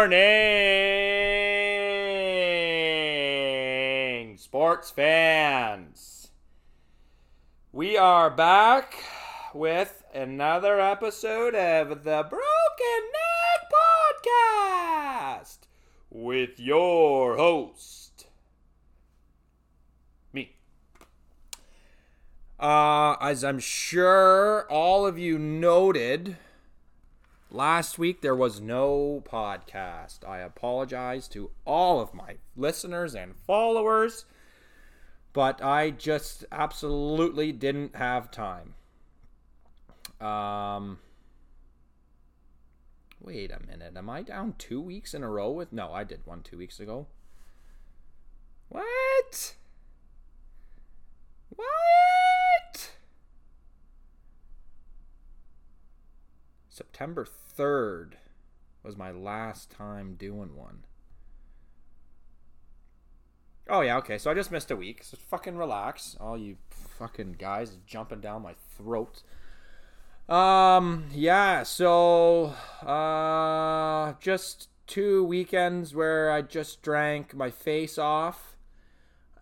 morning, sports fans. We are back with another episode of the Broken Neck Podcast with your host, me. Uh, as I'm sure all of you noted, Last week there was no podcast. I apologize to all of my listeners and followers, but I just absolutely didn't have time. Um Wait a minute. Am I down 2 weeks in a row with No, I did one 2 weeks ago. What? What? September 3rd was my last time doing one. Oh, yeah, okay. So I just missed a week. So fucking relax. All you fucking guys jumping down my throat. Um, yeah, so, uh, just two weekends where I just drank my face off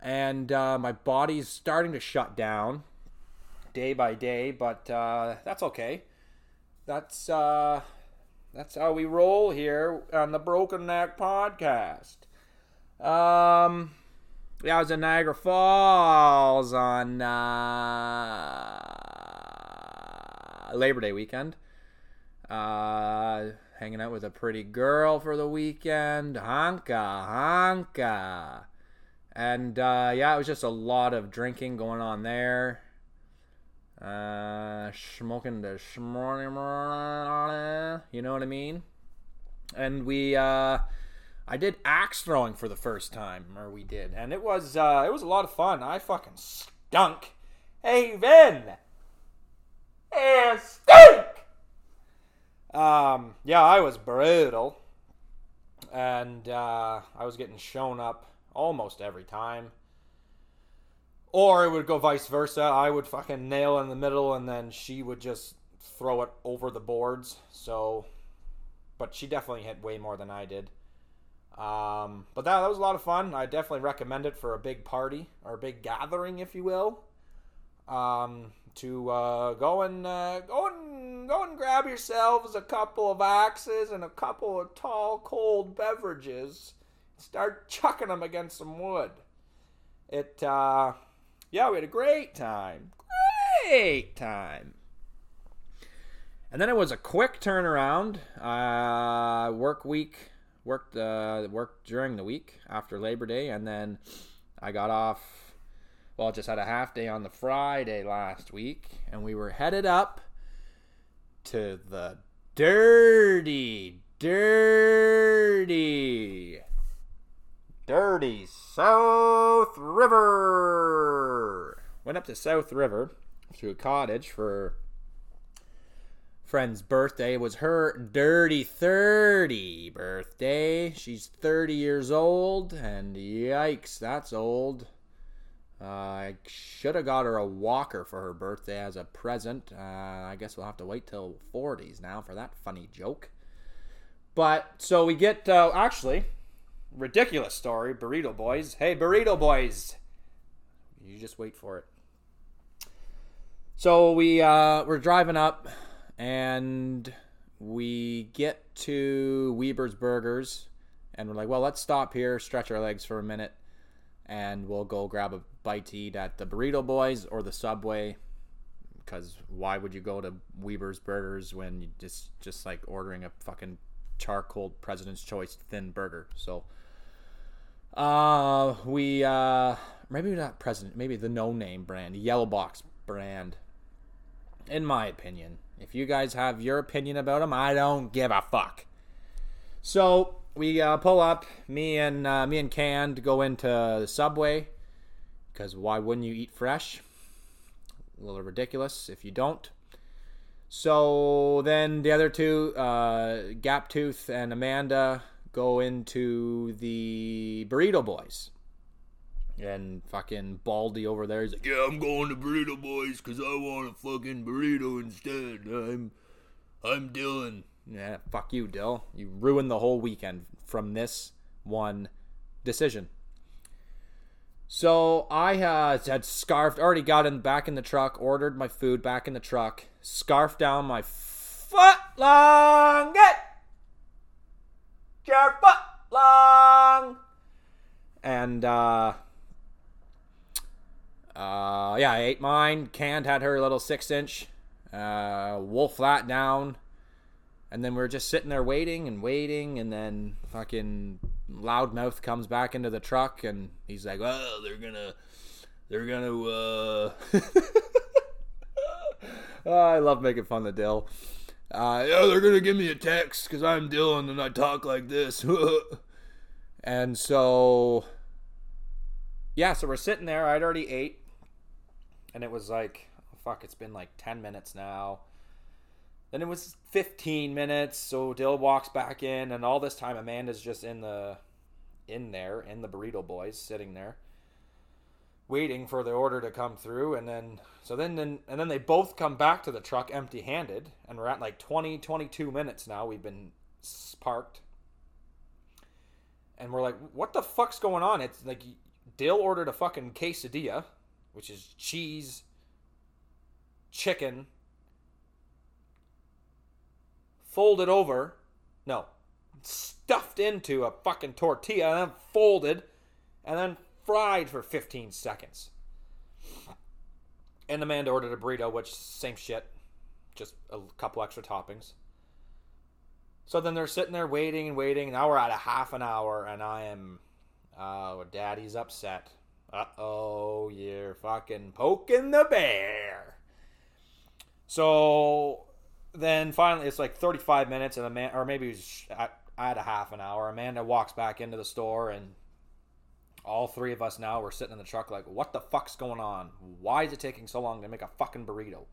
and, uh, my body's starting to shut down day by day, but, uh, that's okay that's uh that's how we roll here on the Broken Neck podcast. Um yeah, I was in Niagara Falls on uh, Labor Day weekend. Uh, hanging out with a pretty girl for the weekend. Honka, honka. And uh, yeah, it was just a lot of drinking going on there. Uh, smoking the shmorning, you know what I mean? And we, uh, I did axe throwing for the first time, or we did, and it was, uh, it was a lot of fun. I fucking stunk. Hey, Vin! Hey, stink! Um, yeah, I was brutal. And, uh, I was getting shown up almost every time. Or it would go vice versa. I would fucking nail in the middle and then she would just throw it over the boards. So, but she definitely hit way more than I did. Um, but that, that was a lot of fun. I definitely recommend it for a big party or a big gathering, if you will. Um, to uh, go and uh, go and go and grab yourselves a couple of axes and a couple of tall, cold beverages. Start chucking them against some wood. It uh, yeah, we had a great time. Great time. And then it was a quick turnaround. Uh, work week, worked uh, worked during the week after Labor Day, and then I got off. Well, just had a half day on the Friday last week, and we were headed up to the dirty, dirty Dirty South River. Went up to South River to a cottage for friend's birthday. It was her dirty 30 birthday. She's 30 years old, and yikes, that's old. Uh, I should have got her a walker for her birthday as a present. Uh, I guess we'll have to wait till 40s now for that funny joke. But so we get uh, actually ridiculous story, Burrito Boys. Hey, Burrito Boys, you just wait for it. So we uh, we're driving up, and we get to Weber's Burgers, and we're like, well, let's stop here, stretch our legs for a minute, and we'll go grab a bite to eat at the Burrito Boys or the Subway. Because why would you go to Weber's Burgers when you just just like ordering a fucking charcoal President's Choice thin burger? So uh, we uh, maybe not president, maybe the no name brand, yellow box brand. In my opinion, if you guys have your opinion about them, I don't give a fuck. So we uh, pull up. Me and uh, me and Canned go into the subway because why wouldn't you eat fresh? A little ridiculous if you don't. So then the other two, uh, Gap Tooth and Amanda, go into the Burrito Boys. And fucking Baldy over there, he's like, Yeah, I'm going to Burrito Boys because I want a fucking burrito instead. I'm, I'm Dylan. Yeah, fuck you, Dill. You ruined the whole weekend from this one decision. So I uh, had scarfed, already got in back in the truck, ordered my food back in the truck, scarfed down my foot long, get your foot long, and uh, uh, yeah, I ate mine. Canned had her little six inch, uh, wolf that down. And then we are just sitting there waiting and waiting, and then fucking loudmouth comes back into the truck, and he's like, "Well, they're gonna, they're gonna." uh oh, I love making fun of Dill. Uh, Yeah, they're gonna give me a text because I'm Dylan and I talk like this. and so, yeah, so we're sitting there. I'd already ate, and it was like, oh, fuck, it's been like ten minutes now. Then it was 15 minutes, so Dill walks back in, and all this time Amanda's just in the in there, in the burrito boys, sitting there, waiting for the order to come through, and then so then, then and then they both come back to the truck empty handed, and we're at like 20, 22 minutes now. We've been parked. And we're like, what the fuck's going on? It's like Dill ordered a fucking quesadilla, which is cheese, chicken, folded over, no, stuffed into a fucking tortilla, and then folded, and then fried for 15 seconds. And Amanda ordered a burrito, which same shit, just a couple extra toppings. So then they're sitting there waiting and waiting. Now we're at a half an hour, and I am, oh, daddy's upset. Uh oh, you're fucking poking the bear. So then finally, it's like 35 minutes, and Amanda, or maybe it was a half an hour. Amanda walks back into the store, and all three of us now we're sitting in the truck, like, what the fuck's going on? Why is it taking so long to make a fucking burrito?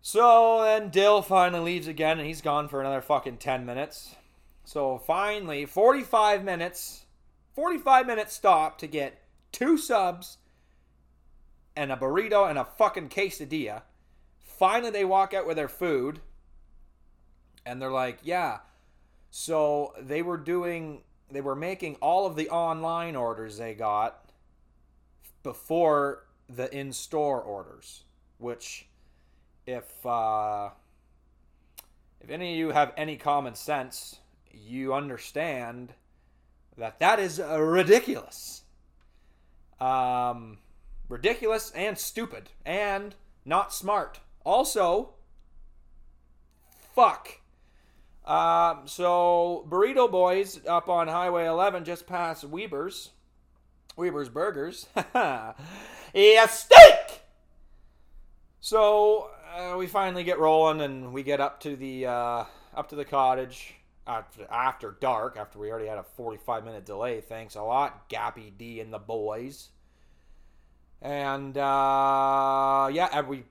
So then Dill finally leaves again, and he's gone for another fucking 10 minutes. So finally, 45 minutes, 45 minutes stop to get two subs and a burrito and a fucking quesadilla. Finally, they walk out with their food, and they're like, yeah. So they were doing, they were making all of the online orders they got before the in store orders, which if uh, if any of you have any common sense, you understand that that is ridiculous. Um, ridiculous and stupid and not smart. Also, fuck. Um, so Burrito Boys up on Highway 11 just past Weber's. Weber's Burgers. a steak! So uh, we finally get rolling and we get up to the uh, up to the cottage after, after dark. After we already had a forty-five minute delay. Thanks a lot, Gappy D and the boys. And uh, yeah, every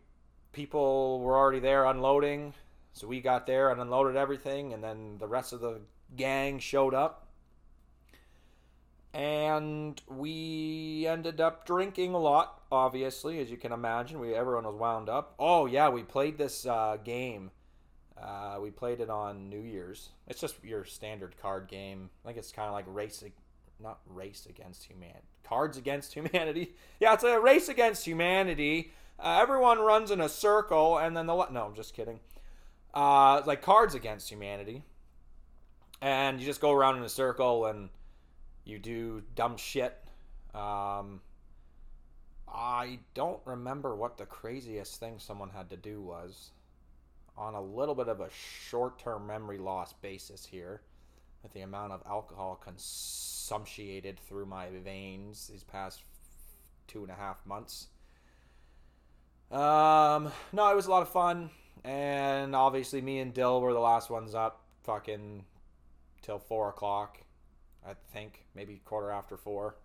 people were already there unloading, so we got there and unloaded everything, and then the rest of the gang showed up. And we ended up drinking a lot, obviously, as you can imagine. We everyone was wound up. Oh yeah, we played this uh, game. Uh, we played it on New Year's. It's just your standard card game. I think it's kind of like race, not race against humanity. Cards against humanity. Yeah, it's a race against humanity. Uh, everyone runs in a circle, and then the no, I'm just kidding. Uh, like Cards Against Humanity, and you just go around in a circle and you do dumb shit. Um, I don't remember what the craziest thing someone had to do was. On a little bit of a short-term memory loss basis here, with the amount of alcohol consumptiated through my veins these past two and a half months. Um, no, it was a lot of fun, and obviously me and Dill were the last ones up, fucking till four o'clock, I think, maybe quarter after four.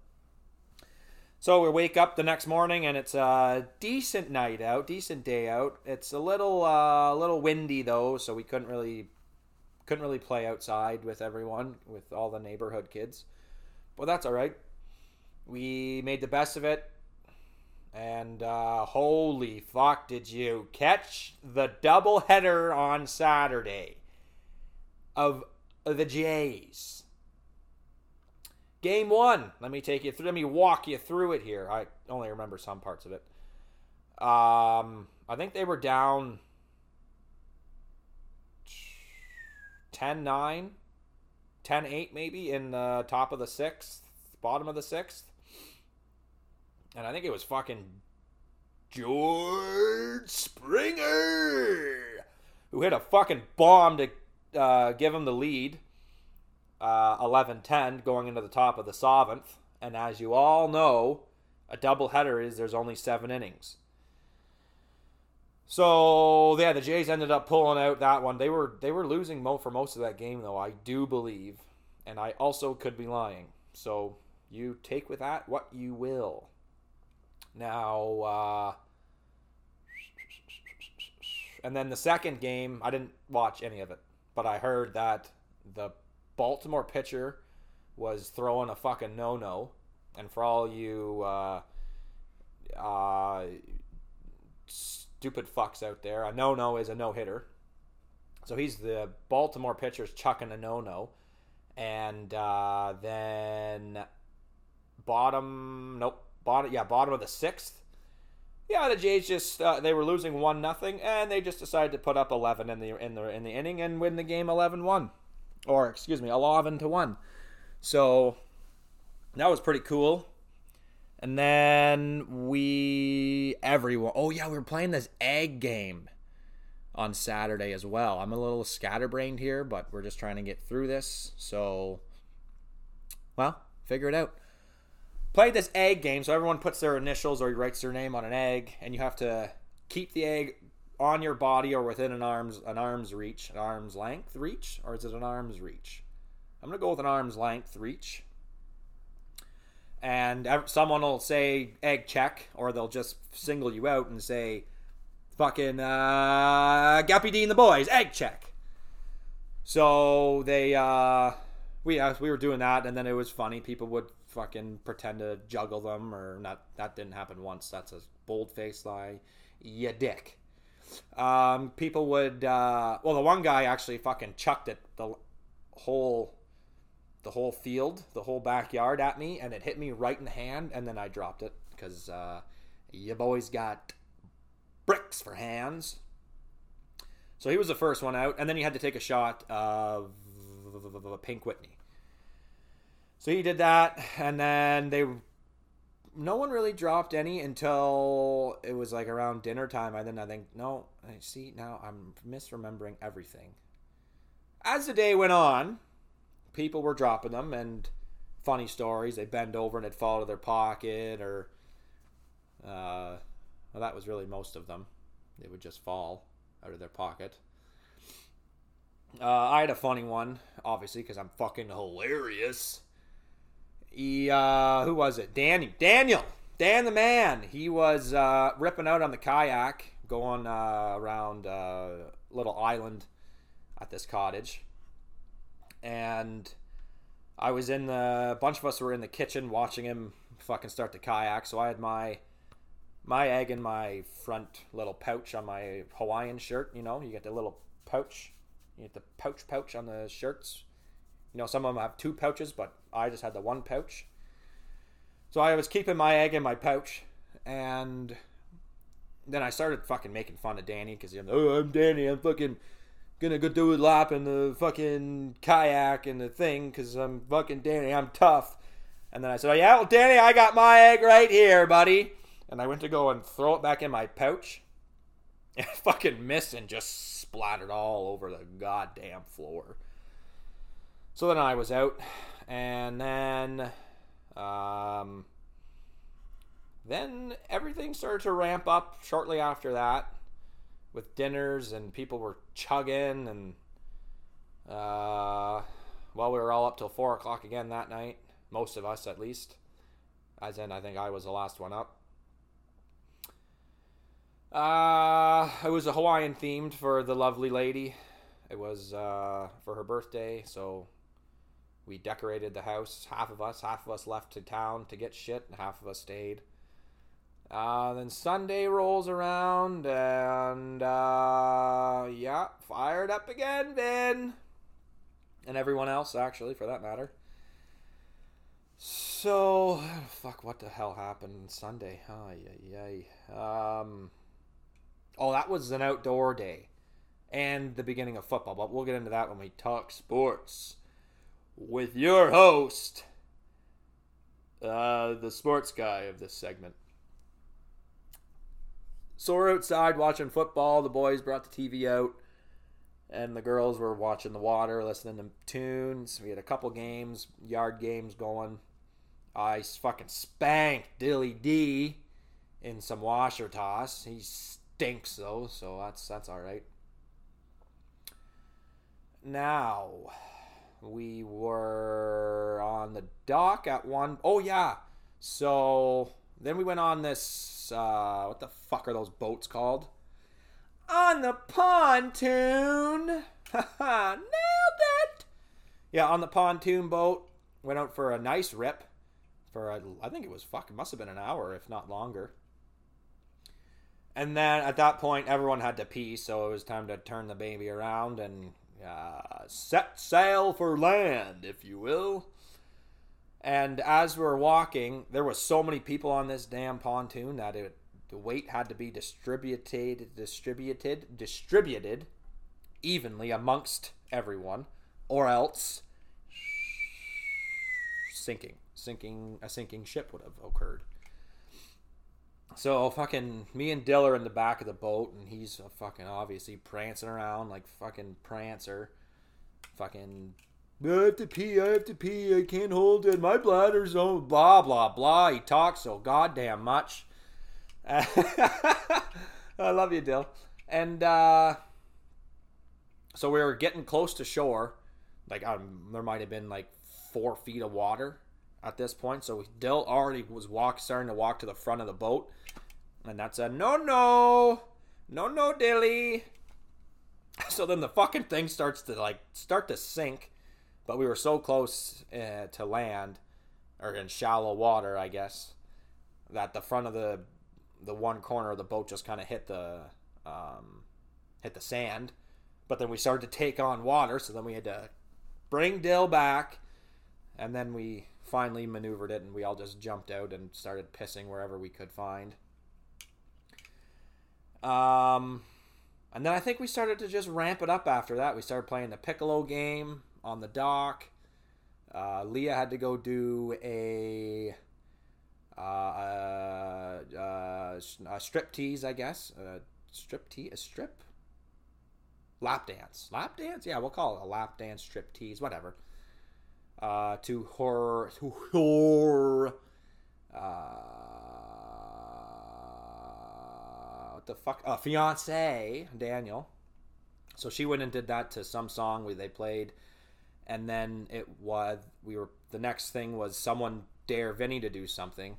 So we wake up the next morning and it's a decent night out, decent day out. It's a little, uh, little windy though, so we couldn't really, couldn't really play outside with everyone, with all the neighborhood kids. But that's all right. we made the best of it. And uh, holy fuck, did you catch the doubleheader on Saturday of the Jays? Game one. Let me take you through. Let me walk you through it here. I only remember some parts of it. Um, I think they were down 10 9, 10 8 maybe in the top of the sixth, bottom of the sixth. And I think it was fucking George Springer who hit a fucking bomb to uh, give him the lead. Uh, 11-10 going into the top of the seventh. And as you all know, a doubleheader is there's only seven innings. So yeah, the Jays ended up pulling out that one. They were they were losing mo for most of that game though. I do believe, and I also could be lying. So you take with that what you will. Now, uh, and then the second game, I didn't watch any of it, but I heard that the Baltimore pitcher was throwing a fucking no no, and for all you uh, uh, stupid fucks out there, a no no is a no hitter. So he's the Baltimore pitcher's chucking a no no, and uh, then bottom nope bottom yeah bottom of the sixth. Yeah, the Jays just uh, they were losing one nothing, and they just decided to put up eleven in the in the in the inning and win the game 11-1. or excuse me, eleven to one. So that was pretty cool. And then we everyone. Oh yeah, we were playing this egg game on Saturday as well. I'm a little scatterbrained here, but we're just trying to get through this. So, well, figure it out. Played this egg game, so everyone puts their initials or writes their name on an egg, and you have to keep the egg on your body or within an arm's an arm's reach, an arm's length reach, or is it an arm's reach? I'm gonna go with an arm's length reach. And someone will say egg check, or they'll just single you out and say, "Fucking uh, Gappy D and the boys egg check." So they uh, we uh, we were doing that, and then it was funny. People would fucking pretend to juggle them, or not. That didn't happen once. That's a bold faced lie. You dick. Um, people would. Uh, well, the one guy actually fucking chucked it the whole, the whole field, the whole backyard at me, and it hit me right in the hand, and then I dropped it because uh, you boys got bricks for hands. So he was the first one out, and then he had to take a shot of Pink Whitney. So he did that, and then they. No one really dropped any until it was like around dinner time. I then I think, no, I see now I'm misremembering everything. As the day went on, people were dropping them, and funny stories. They bend over and it'd fall to their pocket, or uh, well, that was really most of them. They would just fall out of their pocket. Uh, I had a funny one, obviously, because I'm fucking hilarious. He, uh, who was it? Danny. Daniel. Dan the man. He was uh, ripping out on the kayak, going uh, around uh, little island at this cottage. And I was in the, a bunch of us were in the kitchen watching him fucking start the kayak. So I had my my egg in my front little pouch on my Hawaiian shirt. You know, you get the little pouch. You get the pouch pouch on the shirts. You know, some of them have two pouches, but I just had the one pouch. So I was keeping my egg in my pouch, and then I started fucking making fun of Danny because I'm, oh, I'm Danny. I'm fucking gonna go do a lap in the fucking kayak and the thing because I'm fucking Danny. I'm tough. And then I said, oh, yeah, well, Danny, I got my egg right here, buddy. And I went to go and throw it back in my pouch. And fucking missed and just splattered all over the goddamn floor. So then I was out, and then, um, then everything started to ramp up shortly after that, with dinners and people were chugging, and uh, well, we were all up till four o'clock again that night. Most of us, at least, as in I think I was the last one up. Uh, it was a Hawaiian themed for the lovely lady. It was uh, for her birthday, so We decorated the house. Half of us, half of us left to town to get shit, and half of us stayed. Uh, then Sunday rolls around, and uh, yeah, fired up again, Vin, and everyone else actually, for that matter. So, fuck, what the hell happened Sunday? Ay, ay, ay. Um, oh, that was an outdoor day, and the beginning of football. But we'll get into that when we talk sports with your host, uh, the sports guy of this segment. So we're outside watching football. The boys brought the TV out, and the girls were watching the water, listening to tunes. We had a couple games, yard games going. I fucking spanked Dilly D in some washer toss. He stinks though, so that's that's all right. Now we were on the dock at one oh yeah. So then we went on this uh what the fuck are those boats called? On the pontoon. Nailed it. Yeah, on the pontoon boat. Went out for a nice rip for a, I think it was fuck. It must have been an hour if not longer. And then at that point, everyone had to pee, so it was time to turn the baby around and uh, set sail for land, if you will. And as we are walking, there was so many people on this damn pontoon that it, the weight had to be distributed, distributed, distributed evenly amongst everyone, or else sinking, sinking, a sinking ship would have occurred. So fucking me and Dill are in the back of the boat, and he's fucking obviously prancing around like fucking prancer. Fucking, I have to pee, I have to pee, I can't hold it, my bladder's on, blah blah blah. He talks so goddamn much. I love you, Dill. And uh, so we were getting close to shore. Like um, there might have been like four feet of water at this point. So Dill already was walk starting to walk to the front of the boat, and that's a no no no no Dilly. So then the fucking thing starts to like start to sink, but we were so close uh, to land or in shallow water, I guess, that the front of the the one corner of the boat just kind of hit the um, hit the sand. But then we started to take on water, so then we had to bring Dill back, and then we finally maneuvered it, and we all just jumped out and started pissing wherever we could find. Um, and then I think we started to just ramp it up after that. We started playing the Picolo game on the dock. Uh, Leah had to go do a uh, uh, uh, a strip tease, I guess. A strip tease, a strip lap dance, lap dance. Yeah, we'll call it a lap dance, strip tease, whatever. Uh, to her, to her, uh, what the fuck? Uh, fiance Daniel. So she went and did that to some song where they played, and then it was we were the next thing was someone dare Vinny to do something,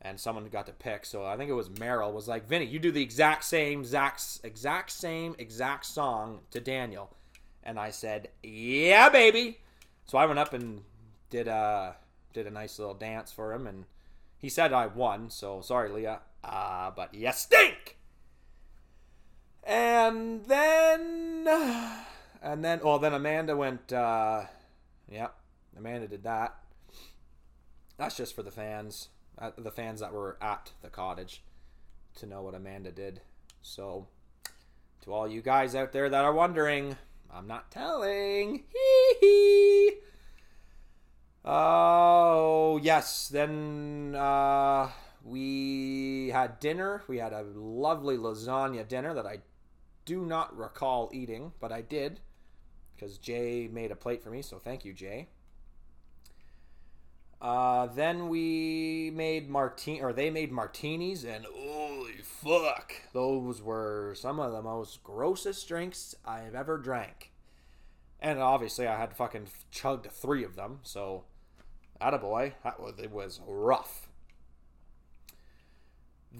and someone got to pick. So I think it was Meryl was like, Vinny, you do the exact same, exact, exact same, exact song to Daniel, and I said, Yeah, baby. So I went up and did a did a nice little dance for him, and he said I won. So sorry, Leah, uh, but you stink. And then, and then, well, then Amanda went. Uh, yeah, Amanda did that. That's just for the fans, uh, the fans that were at the cottage, to know what Amanda did. So, to all you guys out there that are wondering, I'm not telling. Hee hee. Oh yes. Then uh, we had dinner. We had a lovely lasagna dinner that I do not recall eating, but I did because Jay made a plate for me. So thank you, Jay. Uh, then we made martini, or they made martinis, and holy fuck, those were some of the most grossest drinks I've ever drank. And obviously, I had fucking chugged three of them, so attaboy, that was it was rough.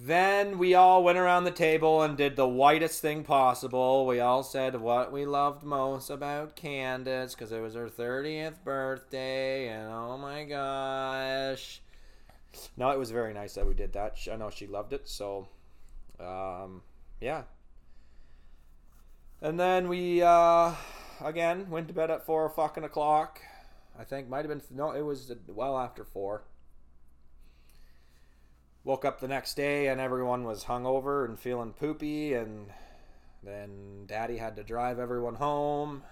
Then we all went around the table and did the whitest thing possible. We all said what we loved most about Candace because it was her 30th birthday, and oh my gosh. No, it was very nice that we did that. I know she loved it, so um, yeah. And then we uh, again went to bed at four fucking o'clock. I think might have been no, it was well after four. Woke up the next day and everyone was hungover and feeling poopy, and then Daddy had to drive everyone home.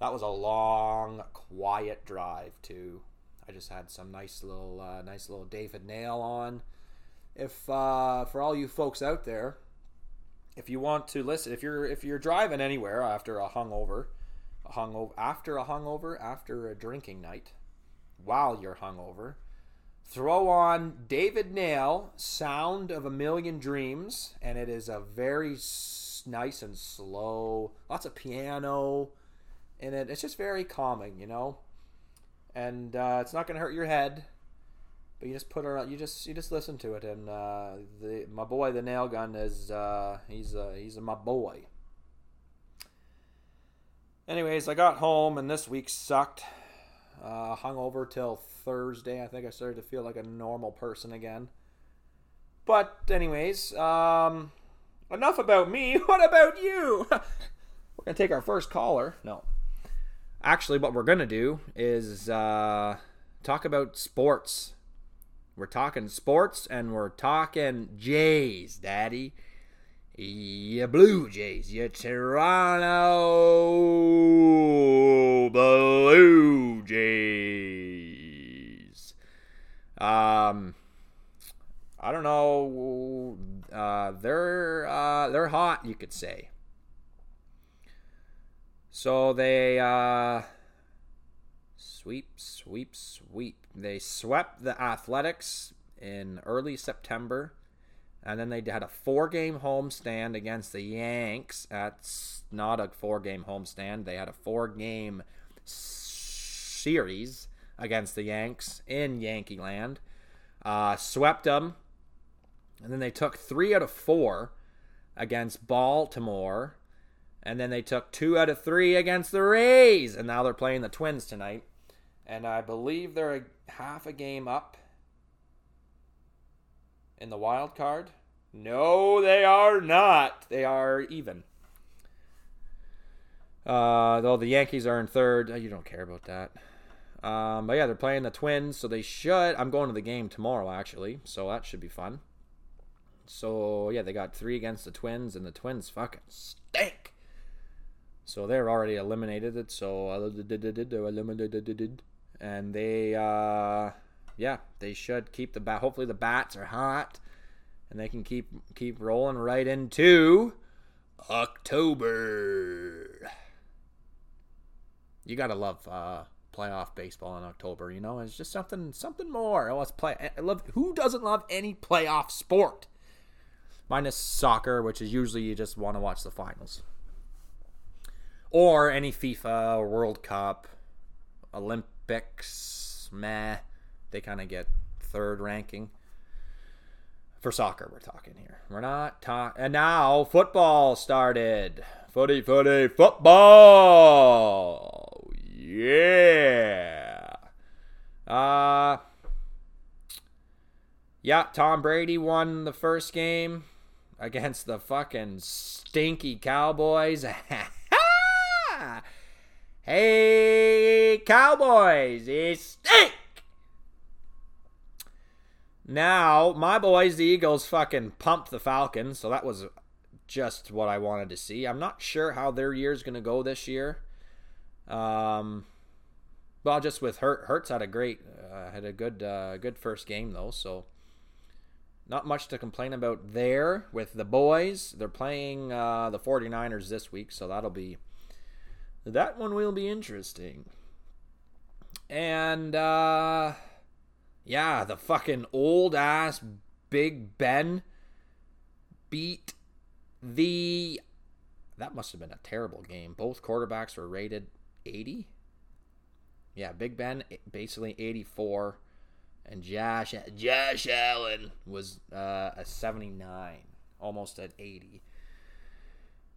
That was a long, quiet drive too. I just had some nice little, uh, nice little David Nail on. If uh, for all you folks out there, if you want to listen, if you're if you're driving anywhere after a hungover, a hungover after a hungover after a drinking night, while you're hungover, throw on David Nail, "Sound of a Million Dreams," and it is a very s- nice and slow, lots of piano in it. It's just very calming, you know and uh, it's not going to hurt your head. But you just put her, you just you just listen to it, and uh, the my boy the nail gun is uh, he's uh, he's my boy. Anyways, I got home and this week sucked. Uh, hung over till Thursday. I think I started to feel like a normal person again. But anyways, um, enough about me. What about you? We're gonna take our first caller. No, actually what we're gonna do is uh, talk about sports we're talking sports and we're talking jays daddy you blue jays you toronto blue jays. Um i don't know uh, they're uh, they're hot you could say. So they uh, sweep, sweep, sweep. They swept the Athletics in early September, and then they had a four-game homestand against the Yanks. That's not a four-game homestand. They had a four-game series against the Yanks in Yankee Land. Uh, swept them, and then they took three out of four against Baltimore and then they took two out of three against the Rays, and now they're playing the Twins tonight. And I believe they're a half a game up in the wild card. No, they are not. They are even. Uh, though the Yankees are in third, you don't care about that. Um, but yeah, they're playing the Twins, so they should. I'm going to the game tomorrow, actually, so that should be fun. So yeah, they got three against the Twins, and the Twins fucking stink. So they're already eliminated. So eliminated, and they, uh, yeah, they should keep the bat. Hopefully the bats are hot, and they can keep keep rolling right into October. You gotta love uh, playoff baseball in October. You know, it's just something something more. Let's play. I love. Who doesn't love any playoff sport? Minus soccer, which is usually you just want to watch the finals or any FIFA World Cup, Olympics, meh, they kind of get third ranking. For soccer, we're talking here. We're not talking. And now football started. Footy, footy, football. Yeah. Uh, yeah, Tom Brady won the first game against the fucking stinky Cowboys. Hey, Cowboys, it's stink! Now, my boys, the Eagles, fucking pumped the Falcons, so that was just what I wanted to see. I'm not sure how their year's going to go this year. Um, well, just with Hurt, Hurts had a great, uh, had a good, uh, good first game though, so not much to complain about there with the boys. They're playing uh, the 49ers this week, so that'll be that one will be interesting. And uh yeah, the fucking old ass Big Ben beat the that must have been a terrible game. Both quarterbacks were rated 80. Yeah, Big Ben basically 84 and Josh Josh Allen was uh, a 79, almost at 80.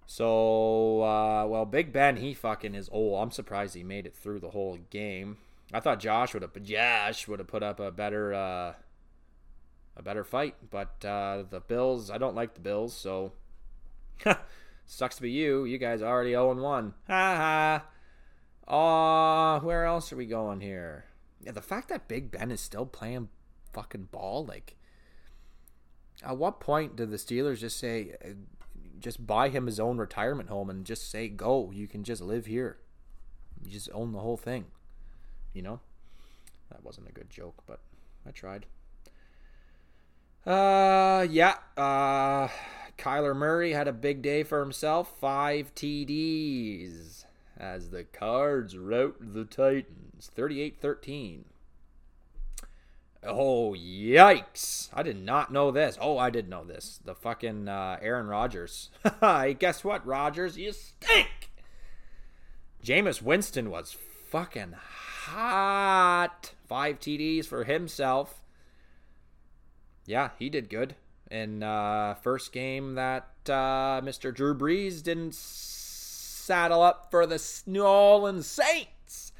So, uh, well, Big Ben, he fucking is old. I'm surprised he made it through the whole game. I thought Josh would have, Josh would have put up a better, uh, a better fight. But uh, the Bills, I don't like the Bills, so sucks to be you. You guys already 0 1. Ha ha. Uh, where else are we going here? Yeah, the fact that Big Ben is still playing fucking ball, like, at what point did the Steelers just say, uh, just buy him his own retirement home and just say, go, you can just live here? You just own the whole thing, you know? That wasn't a good joke, but I tried. Uh, yeah, uh, Kyler Murray had a big day for himself, five TDs as the Cards rout the Titans 38 13. Oh, yikes. I did not know this. Oh, I did know this. The fucking uh, Aaron Rodgers. Guess what, Rodgers? You stink. Jameis Winston was fucking hot. Five TDs for himself. Yeah, he did good. In uh, first game that uh, Mr. Drew Brees didn't saddle up for the New Orleans Saints.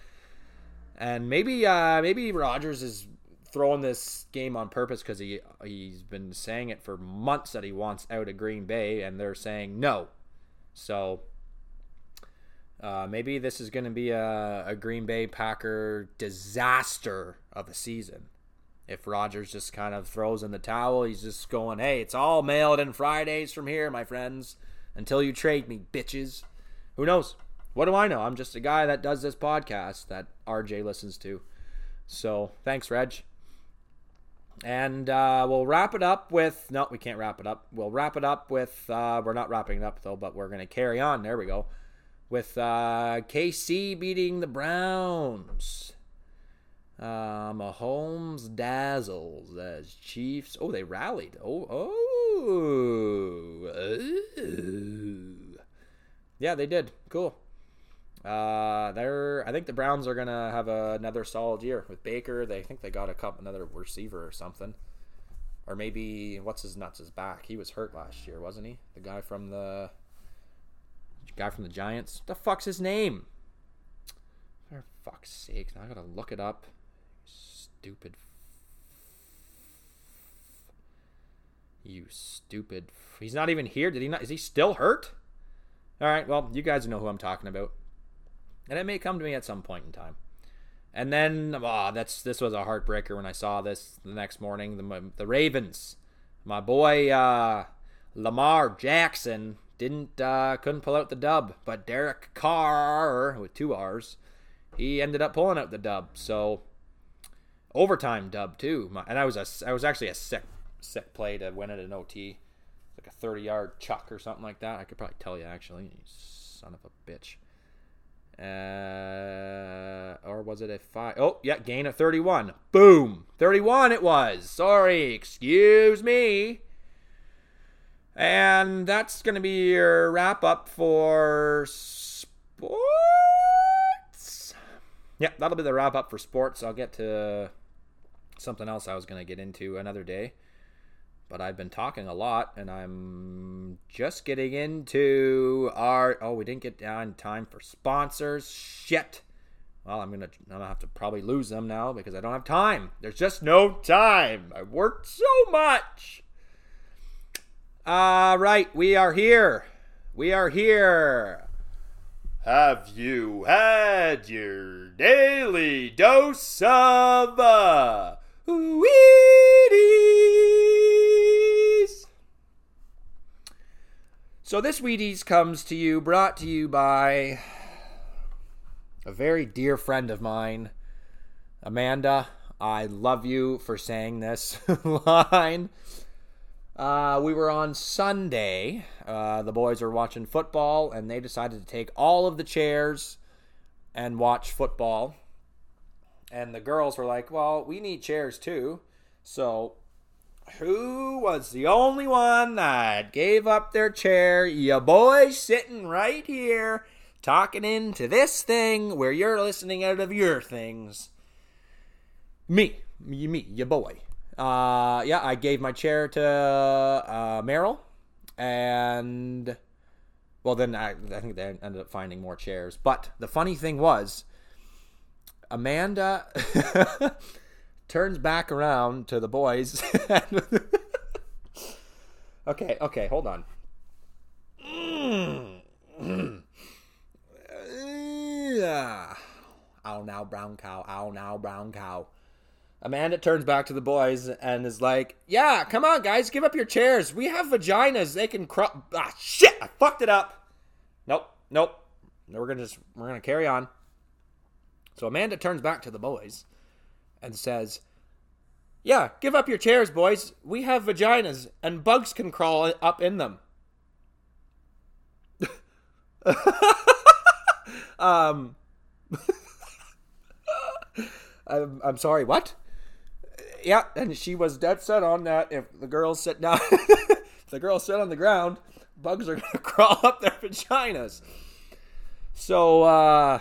And maybe uh, maybe Rodgers is throwing this game on purpose because he he's been saying it for months that he wants out of Green Bay, and they're saying no. So uh, maybe this is going to be a, a Green Bay Packer disaster of a season. If Rodgers just kind of throws in the towel, he's just going, "Hey, it's all mailed in Fridays from here, my friends, until you trade me, bitches." Who knows? What do I know? I'm just a guy that does this podcast that RJ listens to. So thanks, Reg. And uh, we'll wrap it up with no, we can't wrap it up. We'll wrap it up with uh, we're not wrapping it up though, but we're gonna carry on. There we go, with uh, KC beating the Browns. Uh, Mahomes dazzles as Chiefs. Oh, they rallied. Oh, oh, yeah, they did. Cool. Uh, they're. I think the Browns are gonna have a, another solid year with Baker. They think they got a couple another receiver or something, or maybe what's his nuts is back. He was hurt last year, wasn't he? The guy from the guy from the Giants. The fuck's his name? For fuck's sake! Now I gotta look it up. Stupid. You stupid. He's not even here. Did he not? Is he still hurt? All right. Well, you guys know who I'm talking about and it may come to me at some point in time. And then, oh, that's this was a heartbreaker when I saw this the next morning. The the Ravens, my boy uh, Lamar Jackson didn't uh, couldn't pull out the dub, but Derek Carr with two R's, he ended up pulling out the dub. So overtime dub too. And I was a I was actually a sick sick play to win it in OT, like a thirty yard chuck or something like that. I could probably tell you actually, you son of a bitch. Uh, or was it a five? Oh, yeah, gain of 31. Boom. 31 it was. Sorry, excuse me. And that's going to be your wrap up for sports. Yeah, that'll be the wrap up for sports. I'll get to something else I was going to get into another day. But I've been talking a lot and I'm just getting into our oh we didn't get down time for sponsors shit. Well I'm gonna I'm gonna have to probably lose them now because I don't have time. There's just no time. I worked so much all right we are here we are here have you had your daily dose of uh, Wheaties? So this Wheaties comes to you, brought to you by a very dear friend of mine, Amanda. I love you for saying this line. Uh, we were on Sunday. Uh, the boys were watching football, and they decided to take all of the chairs and watch football. And the girls were like, well, we need chairs too. So, who was the only one that gave up their chair? You boys sitting right here talking into this thing where you're listening out of your things. Me. me, your boy. Uh, yeah, I gave my chair to uh, Meryl, and well, then I, I think they ended up finding more chairs. But the funny thing was, Amanda turns back around to the boys. okay, okay, hold on. Yeah, Ow now, brown cow. Ow now, brown cow. Amanda turns back to the boys and is like, "Yeah, come on, guys, give up your chairs. We have vaginas. They can crawl." Ah, shit! I fucked it up. Nope, nope. No, We're gonna just we're gonna carry on. So Amanda turns back to the boys and says, "Yeah, give up your chairs, boys. We have vaginas, and bugs can crawl up in them." um, I'm, I'm sorry, what? Yeah, and she was dead set on that. If the girls sit down, if the girls sit on the ground, bugs are going to crawl up their vaginas. So, uh,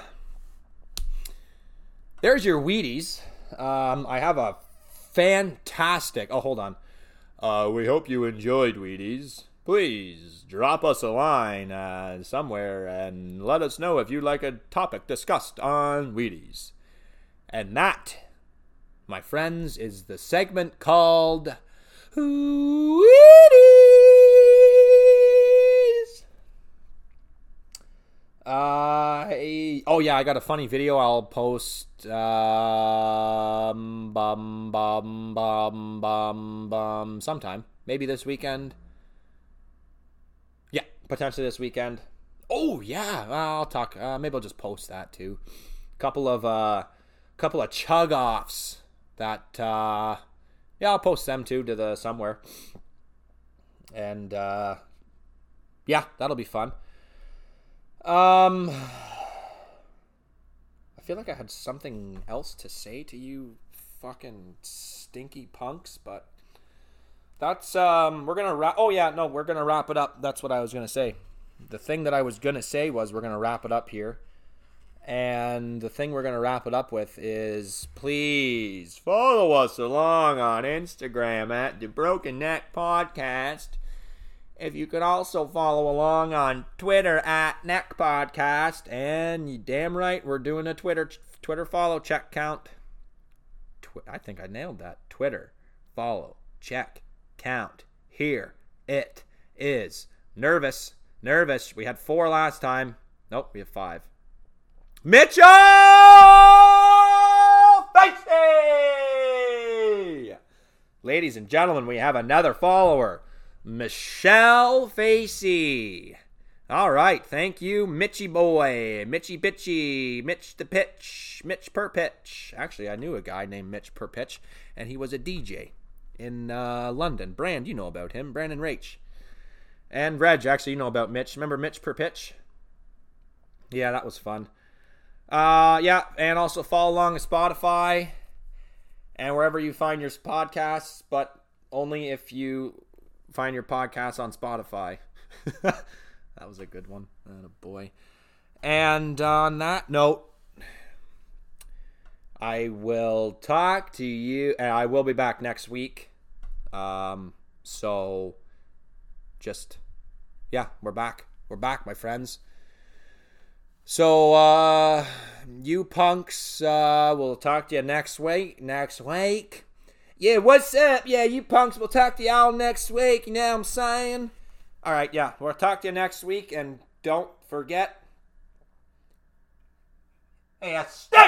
there's your Wheaties. Um, I have a fantastic. Oh, hold on. Uh, we hope you enjoyed Wheaties. Please drop us a line uh, somewhere and let us know if you'd like a topic discussed on Wheaties. And that, my friends, is the segment called Wheaties. Uh, oh yeah, I got a funny video I'll post. Um, bum bum bum bum bum sometime, maybe this weekend. Yeah, potentially this weekend. Oh yeah, I'll talk. Uh, maybe I'll just post that too. Couple of uh, couple of chug offs that uh, yeah, I'll post them too to the somewhere. And uh, yeah, that'll be fun. Um, I feel like I had something else to say to you, fucking stinky punks, but that's um, we're gonna wrap. Oh yeah, no, we're gonna wrap it up. That's what I was gonna say. The thing that I was gonna say was we're gonna wrap it up here. And the thing we're going to wrap it up with is please follow us along on Instagram at the Broken Neck Podcast. If you could also follow along on Twitter at Neck Podcast. And you damn right, we're doing a Twitter Twitter follow check count. I think I nailed that. Twitter follow check count. Here it is. Nervous. Nervous. We had four last time. Nope, we have five. Mitchell Facey! Ladies and gentlemen, we have another follower, Michelle Facey. All right, thank you, Mitchy boy, Mitchy bitchy, Mitch the pitch, Mitch per pitch. Actually, I knew a guy named Mitch per pitch, and he was a DJ in uh, London. Brand, you know about him, Brandon Rach. And Reg, actually, you know about Mitch. Remember Mitch per pitch? Yeah, that was fun. Uh, yeah, and also follow along on Spotify and wherever you find your podcasts, but only if you find your podcasts on Spotify. that was a good one. Oh boy. And on that note, I will talk to you. And I will be back next week. Um, so just yeah, we're back. We're back, my friends. So, uh, you punks, uh, we'll talk to you next week. Next week. Yeah, what's up? Yeah, you punks, we'll talk to y'all next week. You know what I'm saying? All right, yeah, we'll talk to you next week. And don't forget. Hey, stay